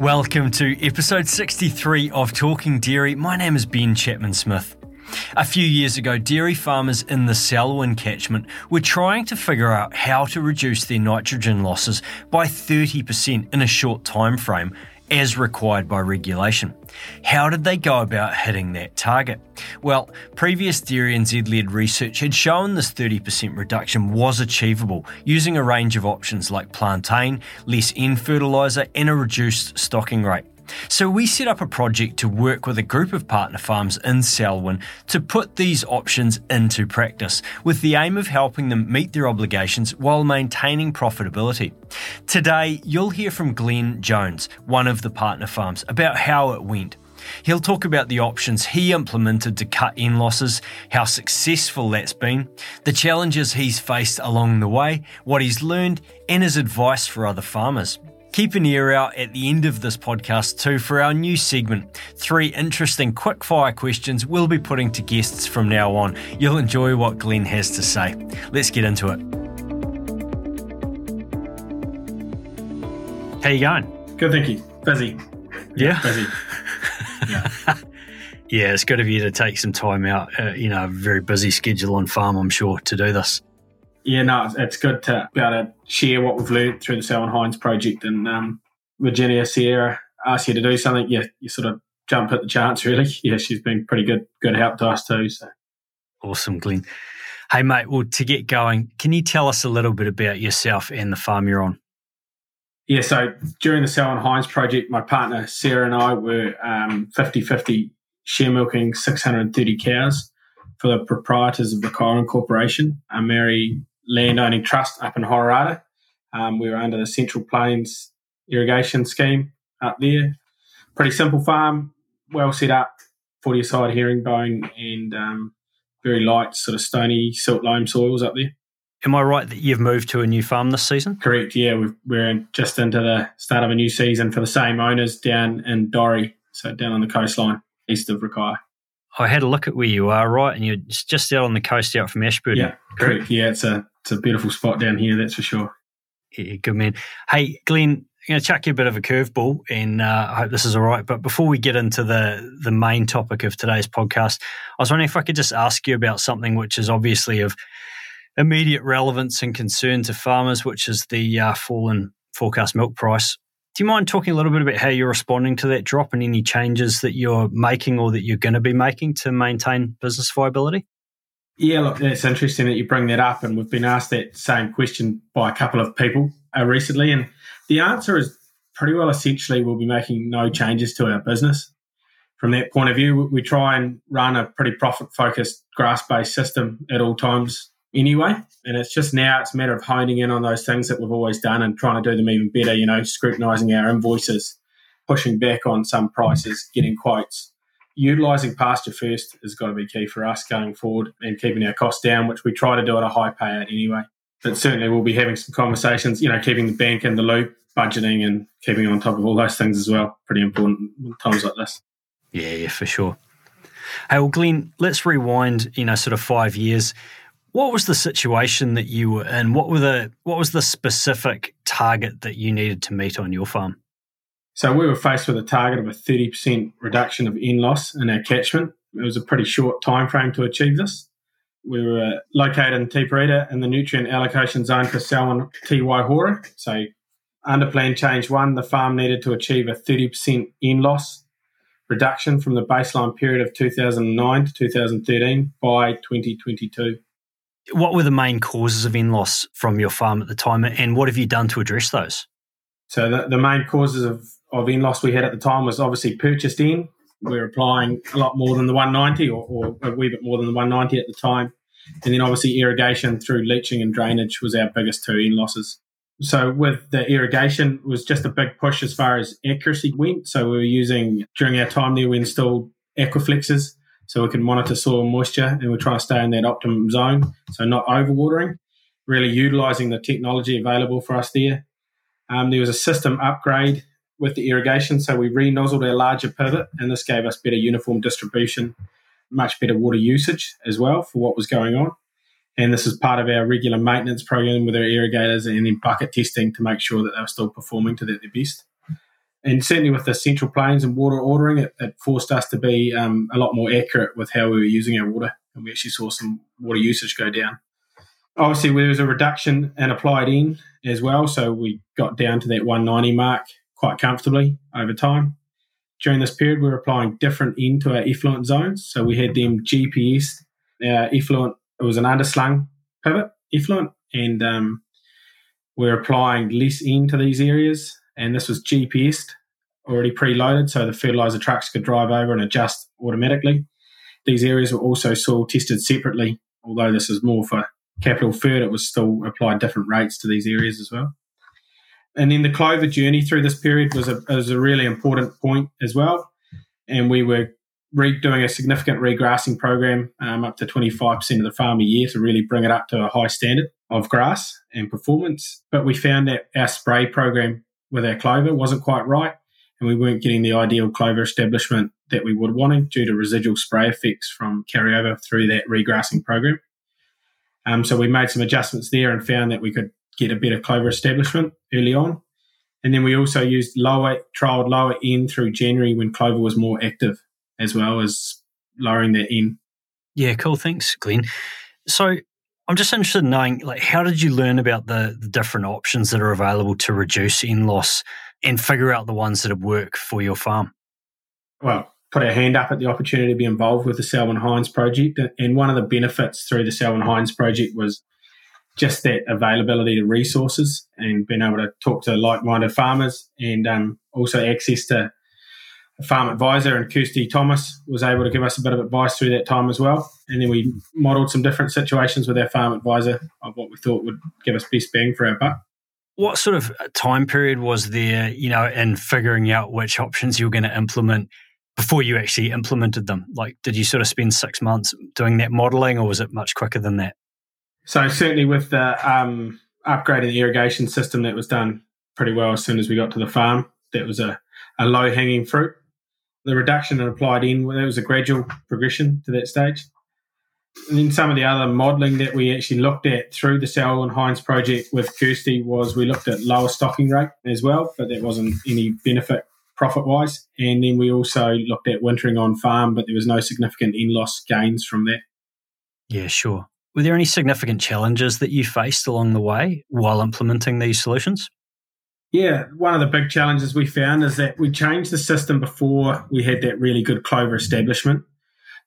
Welcome to episode 63 of Talking Dairy. My name is Ben Chapman Smith. A few years ago, dairy farmers in the Selwyn catchment were trying to figure out how to reduce their nitrogen losses by 30% in a short time frame as required by regulation. How did they go about hitting that target? Well, previous Dairy NZ led research had shown this 30% reduction was achievable using a range of options like plantain, less N fertiliser, and a reduced stocking rate. So we set up a project to work with a group of partner farms in Selwyn to put these options into practice with the aim of helping them meet their obligations while maintaining profitability. Today, you'll hear from Glenn Jones, one of the partner farms, about how it went. He'll talk about the options he implemented to cut N losses, how successful that's been, the challenges he's faced along the way, what he's learned, and his advice for other farmers. Keep an ear out at the end of this podcast too for our new segment. Three interesting quick-fire questions we'll be putting to guests from now on. You'll enjoy what Glenn has to say. Let's get into it. How you going? Good, thank you. Busy. Yeah. Busy. yeah. yeah, it's good of you to take some time out. Uh, you know, a very busy schedule on farm, I'm sure, to do this yeah, no, it's good to be able to share what we've learned through the Selwyn Hinds project. And um, Virginia Sierra asks you to do something, yeah, you sort of jump at the chance, really. Yeah, she's been pretty good, good help to us too. So awesome, Glenn. Hey, mate. Well, to get going, can you tell us a little bit about yourself and the farm you're on? Yeah, so during the Selwyn Hinds project, my partner Sarah and I were um, 50-50 share milking 630 cows for the proprietors of the Kyron Corporation, a Maori landowning trust up in Hororata. Um, we were under the Central Plains irrigation scheme up there. Pretty simple farm, well set up, 40 side herringbone and um, very light, sort of stony silt loam soils up there. Am I right that you've moved to a new farm this season? Correct, yeah. we are just into the start of a new season for the same owners down in Dorie, so down on the coastline east of Rakaia. I had a look at where you are, right, and you're just out on the coast out from Ashburton. Yeah, correct. Yeah, it's a it's a beautiful spot down here, that's for sure. Yeah, good man. Hey, Glenn, I'm going to chuck you a bit of a curveball, and uh, I hope this is all right. But before we get into the the main topic of today's podcast, I was wondering if I could just ask you about something which is obviously of immediate relevance and concern to farmers, which is the uh, fall in forecast milk price. Do you mind talking a little bit about how you're responding to that drop and any changes that you're making or that you're going to be making to maintain business viability? Yeah, look, it's interesting that you bring that up. And we've been asked that same question by a couple of people uh, recently. And the answer is pretty well essentially we'll be making no changes to our business. From that point of view, we try and run a pretty profit focused grass based system at all times anyway. And it's just now it's a matter of honing in on those things that we've always done and trying to do them even better, you know, scrutinizing our invoices, pushing back on some prices, getting quotes. Utilizing pasture first has got to be key for us going forward and keeping our costs down, which we try to do at a high payout anyway. But certainly we'll be having some conversations, you know, keeping the bank in the loop, budgeting and keeping on top of all those things as well. Pretty important times like this. Yeah, yeah, for sure. Hey, well, Glenn, let's rewind, you know, sort of five years what was the situation that you were in? What were the what was the specific target that you needed to meet on your farm? So we were faced with a target of a 30% reduction of N loss in our catchment. It was a pretty short time frame to achieve this. We were located in Te Pirita in the nutrient allocation zone for Selwyn Te Waihora. So under plan change one, the farm needed to achieve a 30% N loss reduction from the baseline period of 2009 to 2013 by 2022. What were the main causes of N loss from your farm at the time, and what have you done to address those? So the, the main causes of, of N loss we had at the time was obviously purchased in. We were applying a lot more than the 190 or, or a wee bit more than the 190 at the time. And then obviously irrigation through leaching and drainage was our biggest two N losses. So with the irrigation was just a big push as far as accuracy went. So we were using during our time there we installed aquaflexes so we can monitor soil moisture and we're trying to stay in that optimum zone. So not overwatering, really utilizing the technology available for us there. Um, there was a system upgrade with the irrigation, so we re-nozzled our larger pivot, and this gave us better uniform distribution, much better water usage as well for what was going on. And this is part of our regular maintenance program with our irrigators and then bucket testing to make sure that they're still performing to their best. And certainly with the central plains and water ordering, it, it forced us to be um, a lot more accurate with how we were using our water. And we actually saw some water usage go down. Obviously, there was a reduction in applied N as well. So we got down to that 190 mark quite comfortably over time. During this period, we were applying different N to our effluent zones. So we had them GPS, our effluent, it was an underslung pivot effluent, and um, we're applying less N to these areas. And this was GPSed, already preloaded, so the fertilizer trucks could drive over and adjust automatically. These areas were also soil tested separately, although this is more for capital fert, it was still applied different rates to these areas as well. And then the clover journey through this period was a, was a really important point as well. And we were re- doing a significant regrassing program um, up to 25% of the farm a year to really bring it up to a high standard of grass and performance. But we found that our spray program with our clover wasn't quite right. And we weren't getting the ideal clover establishment that we would wanting due to residual spray effects from carryover through that regrassing program. Um, so we made some adjustments there and found that we could get a better clover establishment early on. And then we also used lower, trialed lower N through January when clover was more active, as well as lowering that in. Yeah, cool. Thanks, Glenn. So I'm just interested in knowing, like, how did you learn about the, the different options that are available to reduce N loss and figure out the ones that would work for your farm? Well, put our hand up at the opportunity to be involved with the Selwyn Hinds project. And one of the benefits through the Selwyn Hinds project was just that availability to resources and being able to talk to like-minded farmers and um, also access to farm advisor and Kirsty Thomas was able to give us a bit of advice through that time as well. And then we modelled some different situations with our farm advisor of what we thought would give us best bang for our buck. What sort of time period was there, you know, in figuring out which options you were going to implement before you actually implemented them? Like, did you sort of spend six months doing that modeling, or was it much quicker than that? So certainly with the um, upgrading the irrigation system, that was done pretty well as soon as we got to the farm. That was a, a low hanging fruit. The reduction in applied N, there was a gradual progression to that stage. And then some of the other modelling that we actually looked at through the Selwyn Hinds project with Kirsty was we looked at lower stocking rate as well, but there wasn't any benefit profit wise. And then we also looked at wintering on farm, but there was no significant N loss gains from that. Yeah, sure. Were there any significant challenges that you faced along the way while implementing these solutions? Yeah, one of the big challenges we found is that we changed the system before we had that really good clover establishment.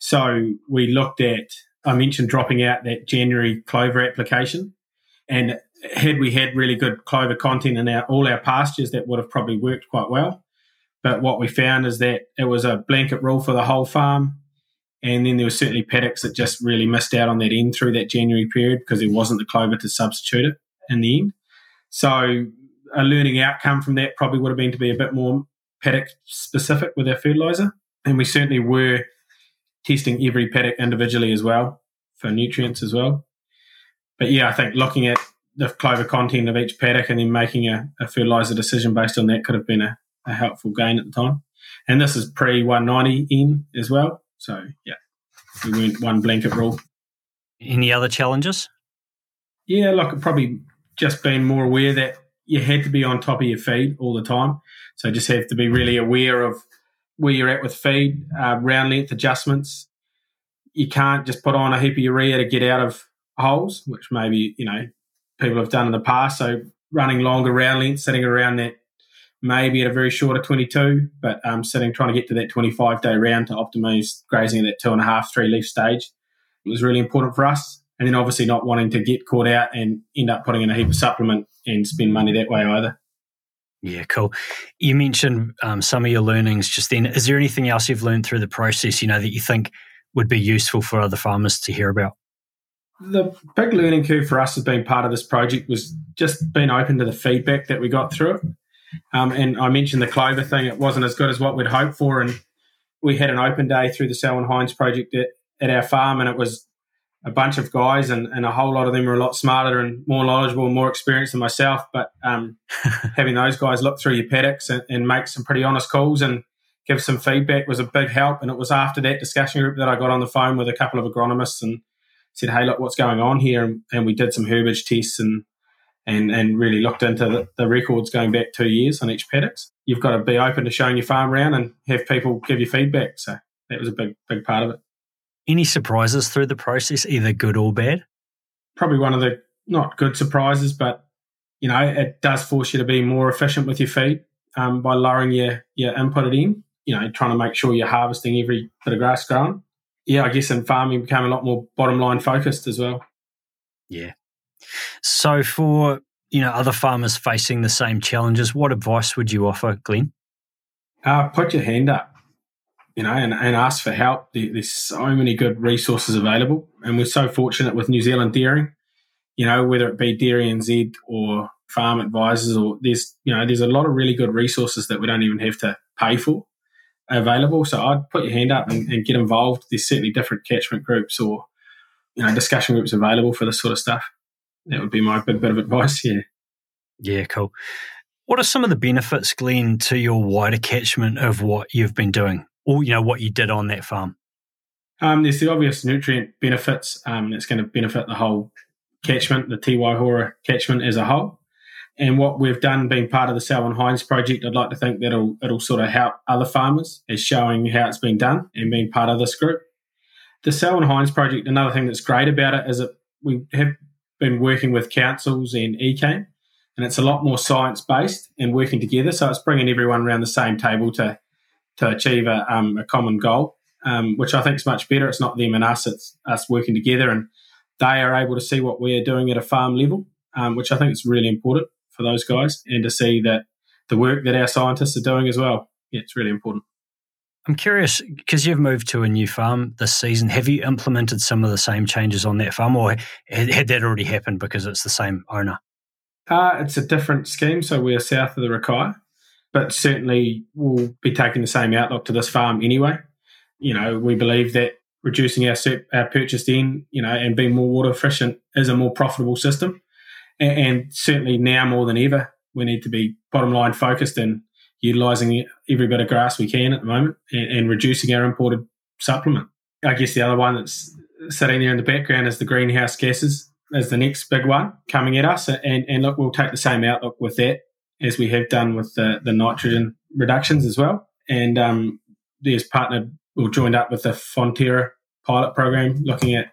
So we looked at, I mentioned dropping out that January clover application. And had we had really good clover content in our, all our pastures, that would have probably worked quite well. But what we found is that it was a blanket rule for the whole farm. And then there were certainly paddocks that just really missed out on that end through that January period because there wasn't the clover to substitute it in the end. So a learning outcome from that probably would have been to be a bit more paddock specific with our fertilizer. And we certainly were testing every paddock individually as well for nutrients as well. But yeah, I think looking at the clover content of each paddock and then making a, a fertilizer decision based on that could have been a, a helpful gain at the time. And this is pre 190 N as well. So, yeah, we went one blanket rule. Any other challenges? Yeah, like probably just being more aware that you had to be on top of your feed all the time. So, just have to be really aware of where you're at with feed, uh, round length adjustments. You can't just put on a heap of urea to get out of holes, which maybe, you know, people have done in the past. So, running longer round length, sitting around that maybe at a very shorter 22, but um, sitting trying to get to that 25 day round to optimize grazing at that two and a half, three leaf stage was really important for us. And then obviously not wanting to get caught out and end up putting in a heap of supplement and spend money that way either. Yeah, cool. You mentioned um, some of your learnings just then. Is there anything else you've learned through the process, you know, that you think would be useful for other farmers to hear about? The big learning curve for us as being part of this project was just being open to the feedback that we got through it. Um, and I mentioned the clover thing; it wasn't as good as what we'd hoped for. And we had an open day through the Selwyn Hinds project at, at our farm, and it was a bunch of guys, and, and a whole lot of them are a lot smarter and more knowledgeable and more experienced than myself. But um, having those guys look through your paddocks and, and make some pretty honest calls and give some feedback was a big help. And it was after that discussion group that I got on the phone with a couple of agronomists and said, "Hey, look, what's going on here?" And, and we did some herbage tests and and, and really looked into the, the records going back two years on each paddocks. You've got to be open to showing your farm around and have people give you feedback. So that was a big, big part of it. Any surprises through the process, either good or bad? Probably one of the not good surprises, but you know, it does force you to be more efficient with your feed um, by lowering your, your input in, you know, trying to make sure you're harvesting every bit of grass grown. Yeah, I guess in farming became a lot more bottom line focused as well. Yeah. So for, you know, other farmers facing the same challenges, what advice would you offer, Glenn? Uh, put your hand up, you know, and, and ask for help. There's so many good resources available. And we're so fortunate with New Zealand Dairying you know, whether it be Dairy NZ or Farm Advisors, or there's, you know, there's a lot of really good resources that we don't even have to pay for available. So I'd put your hand up and, and get involved. There's certainly different catchment groups or, you know, discussion groups available for this sort of stuff. That would be my big bit of advice. Yeah. Yeah, cool. What are some of the benefits, Glenn, to your wider catchment of what you've been doing, or you know what you did on that farm? Um, there's the obvious nutrient benefits. Um, it's going to benefit the whole catchment, the Te Waihora catchment as a whole. And what we've done, being part of the Selwyn Hinds project, I'd like to think that it'll, it'll sort of help other farmers as showing how it's been done and being part of this group. The Selwyn Hinds project, another thing that's great about it is that we have been working with councils and ECan, and it's a lot more science based and working together. So it's bringing everyone around the same table to to achieve a, um, a common goal, um, which I think is much better. It's not them and us; it's us working together and they are able to see what we are doing at a farm level, um, which I think is really important for those guys, and to see that the work that our scientists are doing as well. Yeah, it's really important. I'm curious because you've moved to a new farm this season. Have you implemented some of the same changes on that farm, or had that already happened because it's the same owner? Uh, it's a different scheme, so we're south of the Rakaia, but certainly we'll be taking the same outlook to this farm anyway. You know, we believe that reducing our, our purchased in, you know, and being more water efficient is a more profitable system. And, and certainly now more than ever, we need to be bottom line focused and utilising every bit of grass we can at the moment and, and, reducing our imported supplement. I guess the other one that's sitting there in the background is the greenhouse gases as the next big one coming at us. And, and look, we'll take the same outlook with that as we have done with the, the nitrogen reductions as well. And um, there's partnered or joined up with the Fonterra pilot program looking at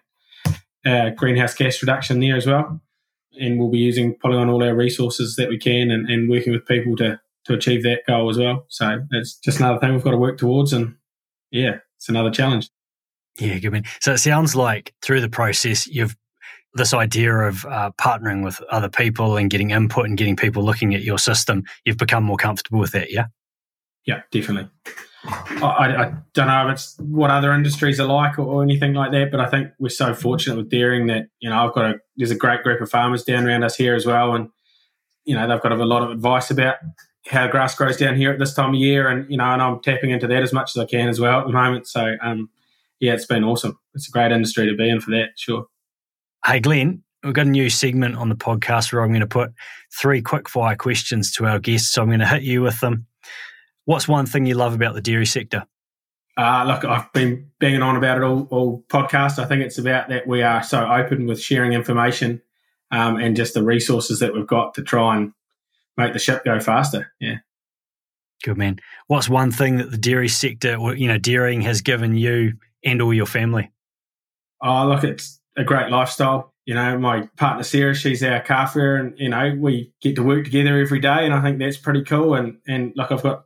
uh, greenhouse gas reduction there as well. And we'll be using pulling on all our resources that we can and, and working with people to to achieve that goal as well. So it's just another thing we've got to work towards. And yeah, it's another challenge. Yeah, good man. So it sounds like through the process, you've this idea of uh, partnering with other people and getting input and getting people looking at your system. You've become more comfortable with that, yeah. Yeah, definitely. I, I, don't know if it's what other industries are like or, or, anything like that, but I think we're so fortunate with dairying that you know I've got a there's a great group of farmers down around us here as well, and you know they've got a lot of advice about how grass grows down here at this time of year, and you know, and I'm tapping into that as much as I can as well at the moment. So, um, yeah, it's been awesome. It's a great industry to be in for that, sure. Hey, Glenn, we've got a new segment on the podcast where I'm going to put three quick fire questions to our guests. So I'm going to hit you with them. What's one thing you love about the dairy sector? Uh, look, I've been banging on about it all, all podcast. I think it's about that we are so open with sharing information um, and just the resources that we've got to try and make the ship go faster. Yeah. Good man. What's one thing that the dairy sector, or you know, dairying has given you and all your family? Oh, look, it's a great lifestyle. You know, my partner Sarah, she's our calf and you know, we get to work together every day, and I think that's pretty cool. And and look, I've got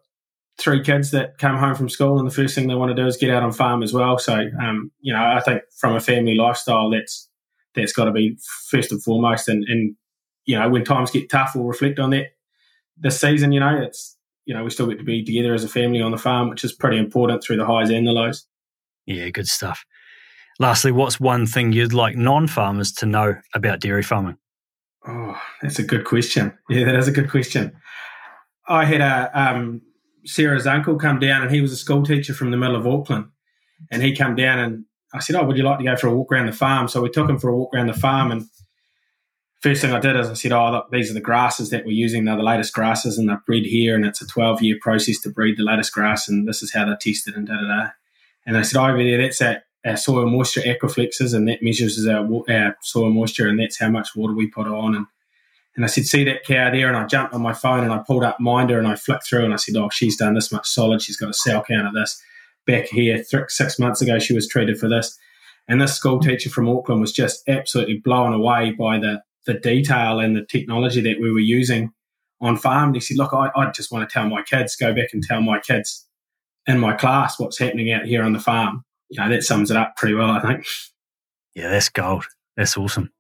three kids that come home from school, and the first thing they want to do is get out on farm as well. So, um, you know, I think from a family lifestyle, that's that's got to be first and foremost. And, and you know, when times get tough, we'll reflect on that this season. You know, it's you know we still get to be together as a family on the farm, which is pretty important through the highs and the lows. Yeah, good stuff. Lastly, what's one thing you'd like non-farmers to know about dairy farming? Oh, that's a good question. Yeah, that is a good question. I had a um, Sarah's uncle come down and he was a school teacher from the middle of Auckland. And he come down and I said, Oh, would you like to go for a walk around the farm? So we took him for a walk around the farm. And first thing I did is I said, Oh, look, these are the grasses that we're using. They're the latest grasses and they're bred here. And it's a 12 year process to breed the latest grass. And this is how they're tested and da da da. And I said, oh, there, that's our, our soil moisture aquaflexes. And that measures our, our soil moisture. And that's how much water we put on. And And I said, see that cow there? And I jumped on my phone and I pulled up MINDA and I flicked through and I said, oh, she's done this much solid. She's got a cell count of this. Back here, th- six months ago, she was treated for this. And this school teacher from Auckland was just absolutely blown away by the, the detail and the technology that we were using on farm. And he said, look, I, I just want to tell my kids, go back and tell my kids in my class what's happening out here on the farm. You know, that sums it up pretty well, I think. Yeah, that's gold. That's awesome.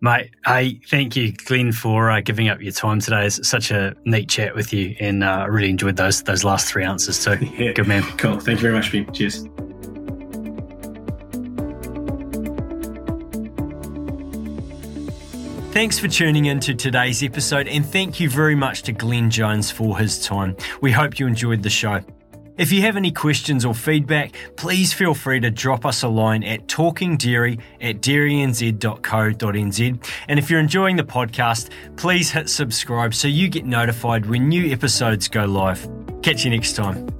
Mate, hey, thank you, Glenn, for uh, giving up your time today. It's such a neat chat with you, and uh, I really enjoyed those those last three answers too. Yeah. Good man. Cool. Thank you very much, Ben. Cheers. Thanks for tuning in to today's episode, and thank you very much to Glenn Jones for his time. We hope you enjoyed the show. If you have any questions or feedback, please feel free to drop us a line at talkingdairy at dairynz.co.nz. And if you're enjoying the podcast, please hit subscribe so you get notified when new episodes go live. Catch you next time.